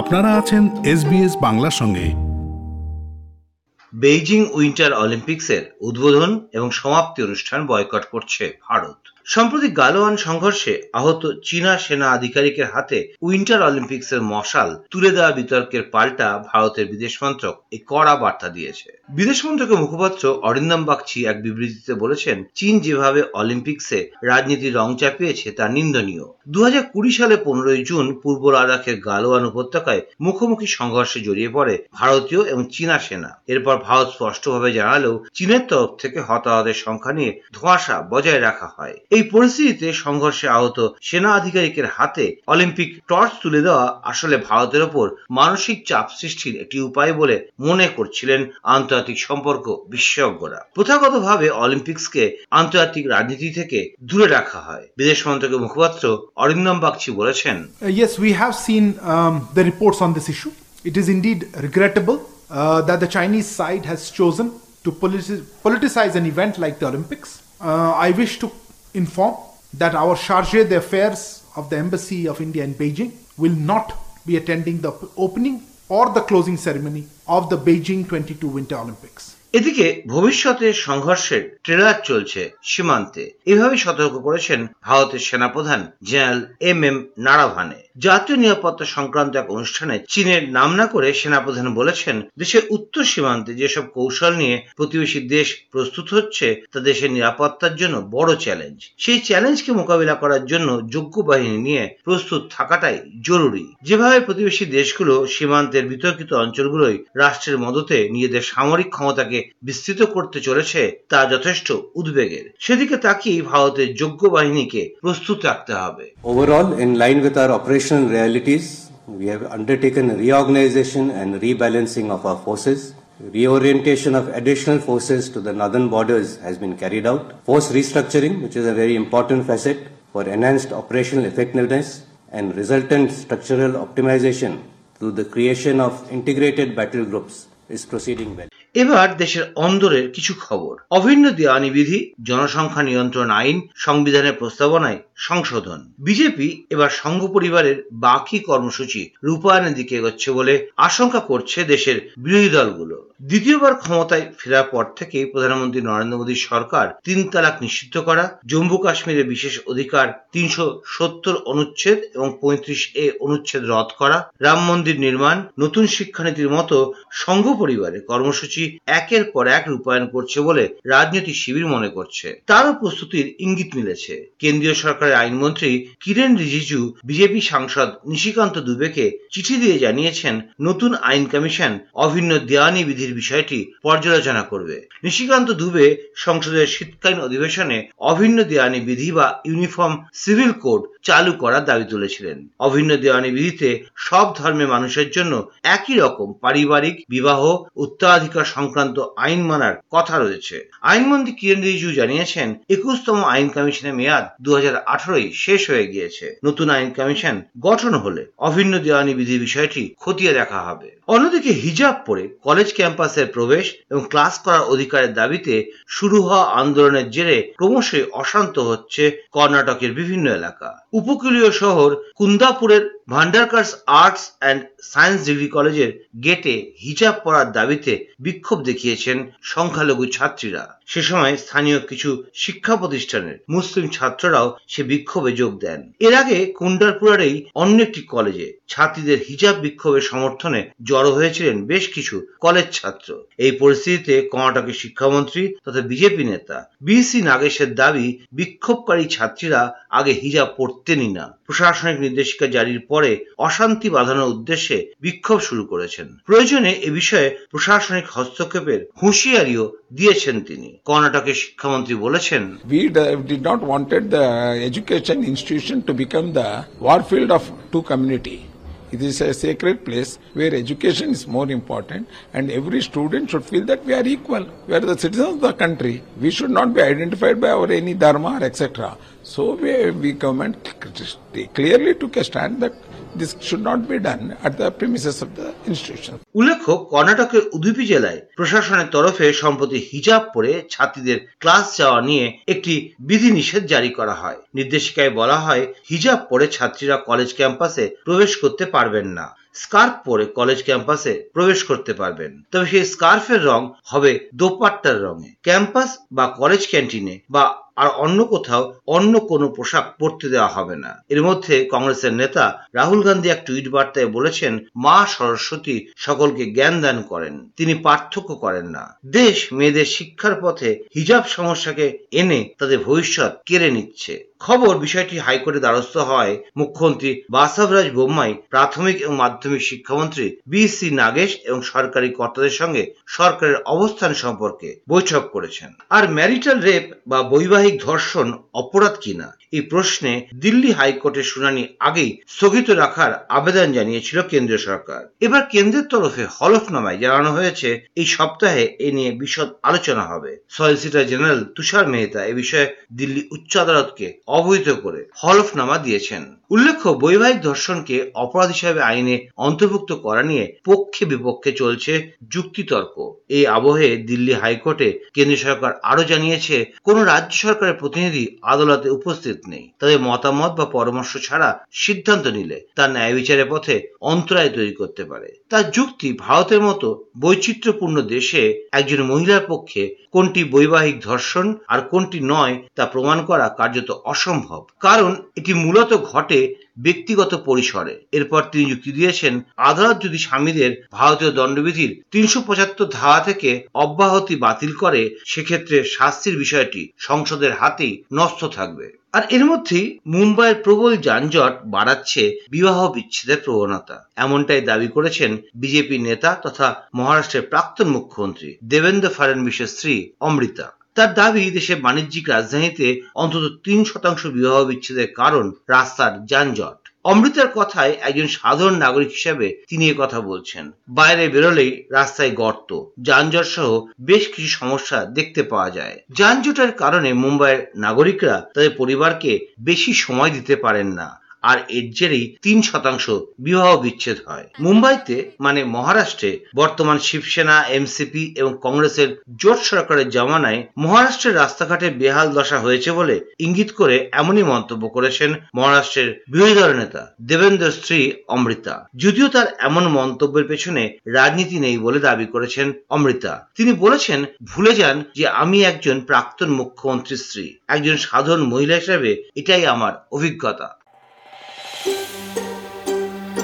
আপনারা আছেন এসবিএস বাংলার সঙ্গে। বেইজিং উইন্টার অলিম্পিক্সের উদ্বোধন এবং সমাপ্তি অনুষ্ঠান বয়কট করছে ভারত। সম্প্রতি গালোয়ান সংঘর্ষে আহত চীনা সেনা আধিকারিকের হাতে উইন্টার অলিম্পিক্সের মশাল তুলে দেওয়া বিতর্কের পাল্টা ভারতের বিদেশ মন্ত্রক এই কড়া বার্তা দিয়েছে। বিদেশ মন্ত্রকের মুখপাত্র অরিন্দম বাগচি এক বিবৃতিতে বলেছেন, চীন যেভাবে অলিম্পিক্সে রাজনীতির রং চাপিয়েছে তা নিন্দনীয়। দু হাজার কুড়ি সালে পনেরোই জুন পূর্ব লাদাখের গালোয়ান উপত্যকায় মুখোমুখি সংঘর্ষে জড়িয়ে পড়ে ভারতীয় এবং চীনা সেনা। এরপর ভারত স্পষ্টভাবে জানালেও চীনের তরফ থেকে হতাহতের সংখ্যা নিয়ে ধোঁয়াশা বজায় রাখা হয়। এই পরিস্থিতিতে সংঘর্ষে আহত সেনা আধিকারিকের হাতে অলিম্পিক টর্চ তুলে দেওয়া আসলে ভারতের ওপর মানসিক চাপ সৃষ্টির একটি উপায় বলে মনে করছিলেন আন্তর্জাতিক সম্পর্ক বিশেষজ্ঞরা প্রথাগতভাবে অলিম্পিক্সকে আন্তর্জাতিক রাজনীতি থেকে দূরে রাখা হয় বিদেশ মন্ত্রকের মুখপাত্র অরিন্দম বাগচি বলেছেন Uh, yes, we have seen um, the reports on this issue. It is indeed regrettable uh, that the Chinese side has chosen to politi- politicize an event like the Olympics. Uh, I wish to inform that our charge d'affaires of the Embassy of India in Beijing will not be attending the opening or the closing ceremony of the Beijing 22 Winter Olympics. এদিকে ভবিষ্যতে সংঘর্ষের trailer চলছে সীমান্তে এভাবে সতর্ক করেছেন ভারতের সেনাপ্রধান জেনারেল এম এম নারাভানে জাতীয় নিরাপত্তা সংক্রান্ত এক অনুষ্ঠানে চীনের নাম না করে সেনাপ্রধান বলেছেন দেশের উত্তর সীমান্তে যেসব কৌশল নিয়ে প্রতিবেশী দেশ প্রস্তুত হচ্ছে তা দেশের নিরাপত্তার জন্য বড় চ্যালেঞ্জ সেই চ্যালেঞ্জকে মোকাবিলা করার জন্য যোগ্য বাহিনী নিয়ে প্রস্তুত থাকাটাই জরুরি। যেভাবে প্রতিবেশী দেশগুলো সীমান্তের বিতর্কিত অঞ্চলগুলোই রাষ্ট্রের মদতে নিজেদের সামরিক ক্ষমতাকে বিস্তৃত করতে চলেছে তা যথেষ্ট উদ্বেগের। সেদিকে তাকিয়ে ভারতের যোগ্য বাহিনীকে প্রস্তুত রাখতে হবে। Overall, in line with our operational realities, we have undertaken reorganization and rebalancing of our forces. Reorientation of additional forces to the northern borders has been carried out. Force restructuring, which is a very important facet for enhanced operational effectiveness and resultant structural optimization through the creation of integrated battle groups, is proceeding well. এবার দেশের অন্দরের কিছু খবর। অভিন্ন দেওয়ানি বিধি, জনসংখ্যা নিয়ন্ত্রণ আইন, সংবিধানের প্রস্তাবনায় সংশোধন। বিজেপি এবার সংঘ পরিবারের বাকি কর্মসূচি রূপায়ণের দিকে এগোচ্ছে বলে আশঙ্কা করছে দেশের বিরোধী দলগুলো। দ্বিতীয়বার ক্ষমতায় ফেরার পর থেকে প্রধানমন্ত্রী নরেন্দ্র মোদীর সরকার তিন তালাক নিষিদ্ধ করা, জম্মু কাশ্মীরে বিশেষ অধিকার তিনশো সত্তর অনুচ্ছেদ এবং পঁয়ত্রিশ এ অনুচ্ছেদ রদ করা, রাম মন্দির নির্মাণ, নতুন শিক্ষানীতির মতো সংঘ পরিবারের কর্মসূচি একের পর এক রূপায়ণ করছে বলে রাজনৈতিক শিবির মনে করছে। তারও প্রস্তুতির ইঙ্গিত মিলেছে। কেন্দ্রীয় সরকারের আইনমন্ত্রী কিরেন রিজিজু, বিজেপি সাংসদ নিশিকান্ত দুবেকে চিঠি দিয়ে জানিয়েছেন, নতুন আইন কমিশন অভিন্ন দেওয়ানি বিধির বিষয়টি পর্যালোচনা করবে। নিশিকান্ত দুবে সংসদের শীতকালীন অধিবেশনে অভিন্ন দেওয়ানি বিধি বা ইউনিফর্ম সিভিল কোড চালু করার দাবি তুলেছিলেন। অভিন্ন দেওয়ানি বিধিতে সব ধর্মের মানুষের জন্য একই রকম পারিবারিক বিবাহ, উত্তরাধিকার সংক্রান্ত আইন মানার কথা রয়েছে। আইনমন্ত্রী কিরেন রিজিজু জানিয়েছেন, একুশতম আইন কমিশনের মেয়াদ দু হাজার শেষ হয়ে গিয়েছে। নতুন আইন কমিশন গঠন হলে অভিন্ন দেওয়ানি বিধির বিষয়টি খতিয়ে দেখা হবে। অন্যদিকে হিজাব পরে কলেজ ক্যাম্পাসের প্রবেশ এবং ক্লাস করার অধিকারের দাবিতে শুরু হওয়া আন্দোলনের জেরে ক্রমশই অশান্ত হচ্ছে কর্ণাটকের বিভিন্ন এলাকা। উপকূলীয় শহর কুন্দাপুরের Bhandarkars arts and science degree কলেজের গেটে হিজাব পরার দাবিতে বিক্ষোভ দেখিয়েছেন সংখ্যালঘু ছাত্রীরা। সে সময় স্থানীয় কিছু শিক্ষা প্রতিষ্ঠানের মুসলিম ছাত্ররাও সে বিক্ষোভে যোগ দেন। এর আগে কুন্ডারপুরের অন্য একটি কলেজে ছাত্রীদের হিজাব বিক্ষোভের সমর্থনে জড়ো হয়েছিলেন বেশ কিছু কলেজ ছাত্র। এই পরিস্থিতিতে কর্ণাটকের শিক্ষামন্ত্রী তথা বিজেপি নেতা বিসি নাগেশের দাবি, বিক্ষোভকারী ছাত্রীরা আগে হিজাব পড়তেনই না। প্রশাসনিক নির্দেশিকা জারির পরে অশান্তি বাঁধানোর উদ্দেশ্যে বিক্ষোভ শুরু করেছেন। প্রয়োজনে এ বিষয়ে প্রশাসনিক হস্তক্ষেপের হুঁশিয়ারিও দিয়েছেন তিনি। কর্ণাটকের শিক্ষামন্ত্রী বলেছেন we d- did not wanted the education institution to become the warfield of two community. It is a sacred place where education is more important and every student should feel that we are equal. We are the citizens of the country. We should not be identified by our any dharma or etc. So we, we government clearly took a stand that this should not be done at the premises of the institution. উল্লেখ্য কর্ণাটকের উদুপি জেলায় প্রশাসনের তরফে সম্প্রতি হিজাব পরে ছাত্রীদের class যাওয়া নিয়ে একটি বিধিনিষেধ জারি করা হয়। নির্দেশিকায় বলা হয় হিজাব পরে ছাত্রীরা কলেজ ক্যাম্পাসে প্রবেশ করতে পারবেন না। স্কার্ফ পরে কলেজ ক্যাম্পাসে প্রবেশ করতে পারবেন। তবে সেই স্কার্ফের রং হবে দোপাট্টার রঙে। ক্যাম্পাস বা কলেজ ক্যান্টিনে বা আর অন্য কোথাও অন্য কোনো পোশাক পরতে দেওয়া হবে না। এর মধ্যে কংগ্রেসের নেতা রাহুল গান্ধী এক টুইট বার্তায় বলেছেন, মা সরস্বতী সকলকে জ্ঞান দান করেন, তিনি পার্থক্য করেন না। দেশ মেয়েদের শিক্ষার পথে হিজাব সমস্যাকে এনে তাদের ভবিষ্যৎ কেড়ে নিচ্ছে। খবর বিষয়টি হাইকোর্টে দ্বারস্থ হয় মুখ্যমন্ত্রী বাসবরাজ বোম্মাই, প্রাথমিক এবং মাধ্যমিক শিক্ষামন্ত্রী বি সি নাগেশ এবং সরকারি কর্তাদের সঙ্গে সরকারের অবস্থান সম্পর্কে বৈঠক করেছেন। আর ম্যারিটাল রেপ বা বৈবাহিক ধর্ষণ অপরাধ কিনা? এই প্রশ্নে দিল্লি হাইকোর্টের শুনানি আগেই স্থগিত রাখার আবেদন জানিয়েছিল কেন্দ্রীয় সরকার। এবার কেন্দ্রের তরফে হলফনামায় জানানো হয়েছে, এই সপ্তাহে এ নিয়ে বিশদ আলোচনা হবে। সলিসিটর জেনারেল তুষার মেহতা এ বিষয়ে দিল্লি উচ্চ আদালতকে অবহিত করে হলফনামা দিয়েছেন। উল্লেখ্য, বৈবাহিক ধর্ষণকে অপরাধ হিসাবে আইনে অন্তর্ভুক্ত করা নিয়ে পক্ষে বিপক্ষে চলছে যুক্তিতর্ক। এই আবহে দিল্লি হাইকোর্টে কেন্দ্রীয় সরকার আরও জানিয়েছে, কোন রাজ্য সরকারের প্রতিনিধি আদালতে উপস্থিত নেই। তাদের মতামত বা পরামর্শ ছাড়া সিদ্ধান্ত নিলে তা ন্যায় বিচারের পথে অন্তরায় তৈরি করতে পারে। তার যুক্তি ভারতের মতো বৈচিত্র্যপূর্ণ দেশে একজন মহিলার পক্ষে কোনটি বৈবাহিক ধর্ষণ আর কোনটি নয় তা প্রমাণ করা কার্যত অসম্ভব। কারণ এটি মূলত ঘটে ব্যক্তিগত পরিসরে। এরপর তিনি যুক্তি দিয়েছেন, আদালত যদি স্বামীদের ভারতীয় দণ্ডবিধির তিনশো পঁচাত্তর ধারা থেকে অব্যাহতি বাতিল করে, সেক্ষেত্রে শাস্তির বিষয়টি সংসদের হাতেই নষ্ট থাকবে। আর এর মধ্যেই মুম্বাইয়ের প্রবল যানজট বাড়াচ্ছে বিবাহ বিচ্ছেদের প্রবণতা। এমনটাই দাবি করেছেন বিজেপি নেতা তথা মহারাষ্ট্রের প্রাক্তন মুখ্যমন্ত্রী দেবেন্দ্র ফাডনবিসের স্ত্রী অমৃতা। তার দাবি, দেশের বাণিজ্যিক রাজধানীতে অন্তত তিন শতাংশ বিবাহ বিচ্ছেদের কারণ রাস্তার যানজট। অমৃতার কথায় একজন সাধারণ নাগরিক হিসেবে তিনি কথা বলছেন। বাইরে বেরোলেই রাস্তায় গর্ত, যানজট সহ বেশ কিছু সমস্যা দেখতে পাওয়া যায়। যানজটের কারণে মুম্বাইয়ের নাগরিকরা তাদের পরিবারকে বেশি সময় দিতে পারেন না। আর এর জেরেই তিন শতাংশ বিবাহ বিচ্ছেদ হয়। মুম্বাইতে মানে মহারাষ্ট্রে, বর্তমান শিবসেনা এমসিপি এবং কংগ্রেসের জোট সরকারের জমানায় মহারাষ্ট্রের রাস্তাঘাটে বেহাল দশা হয়েছে বলে ইঙ্গিত করে এমনই মন্তব্য করেছেন মহারাষ্ট্রের বিরোধী দলের নেতা দেবেন্দ্র স্ত্রী অমৃতা। যদিও তার এমন মন্তব্যের পেছনে রাজনীতি নেই বলে দাবি করেছেন অমৃতা। তিনি বলেছেন, ভুলে যান যে আমি একজন প্রাক্তন মুখ্যমন্ত্রীর স্ত্রী একজন সাধারণ মহিলা হিসেবে এটাই আমার অভিজ্ঞতা।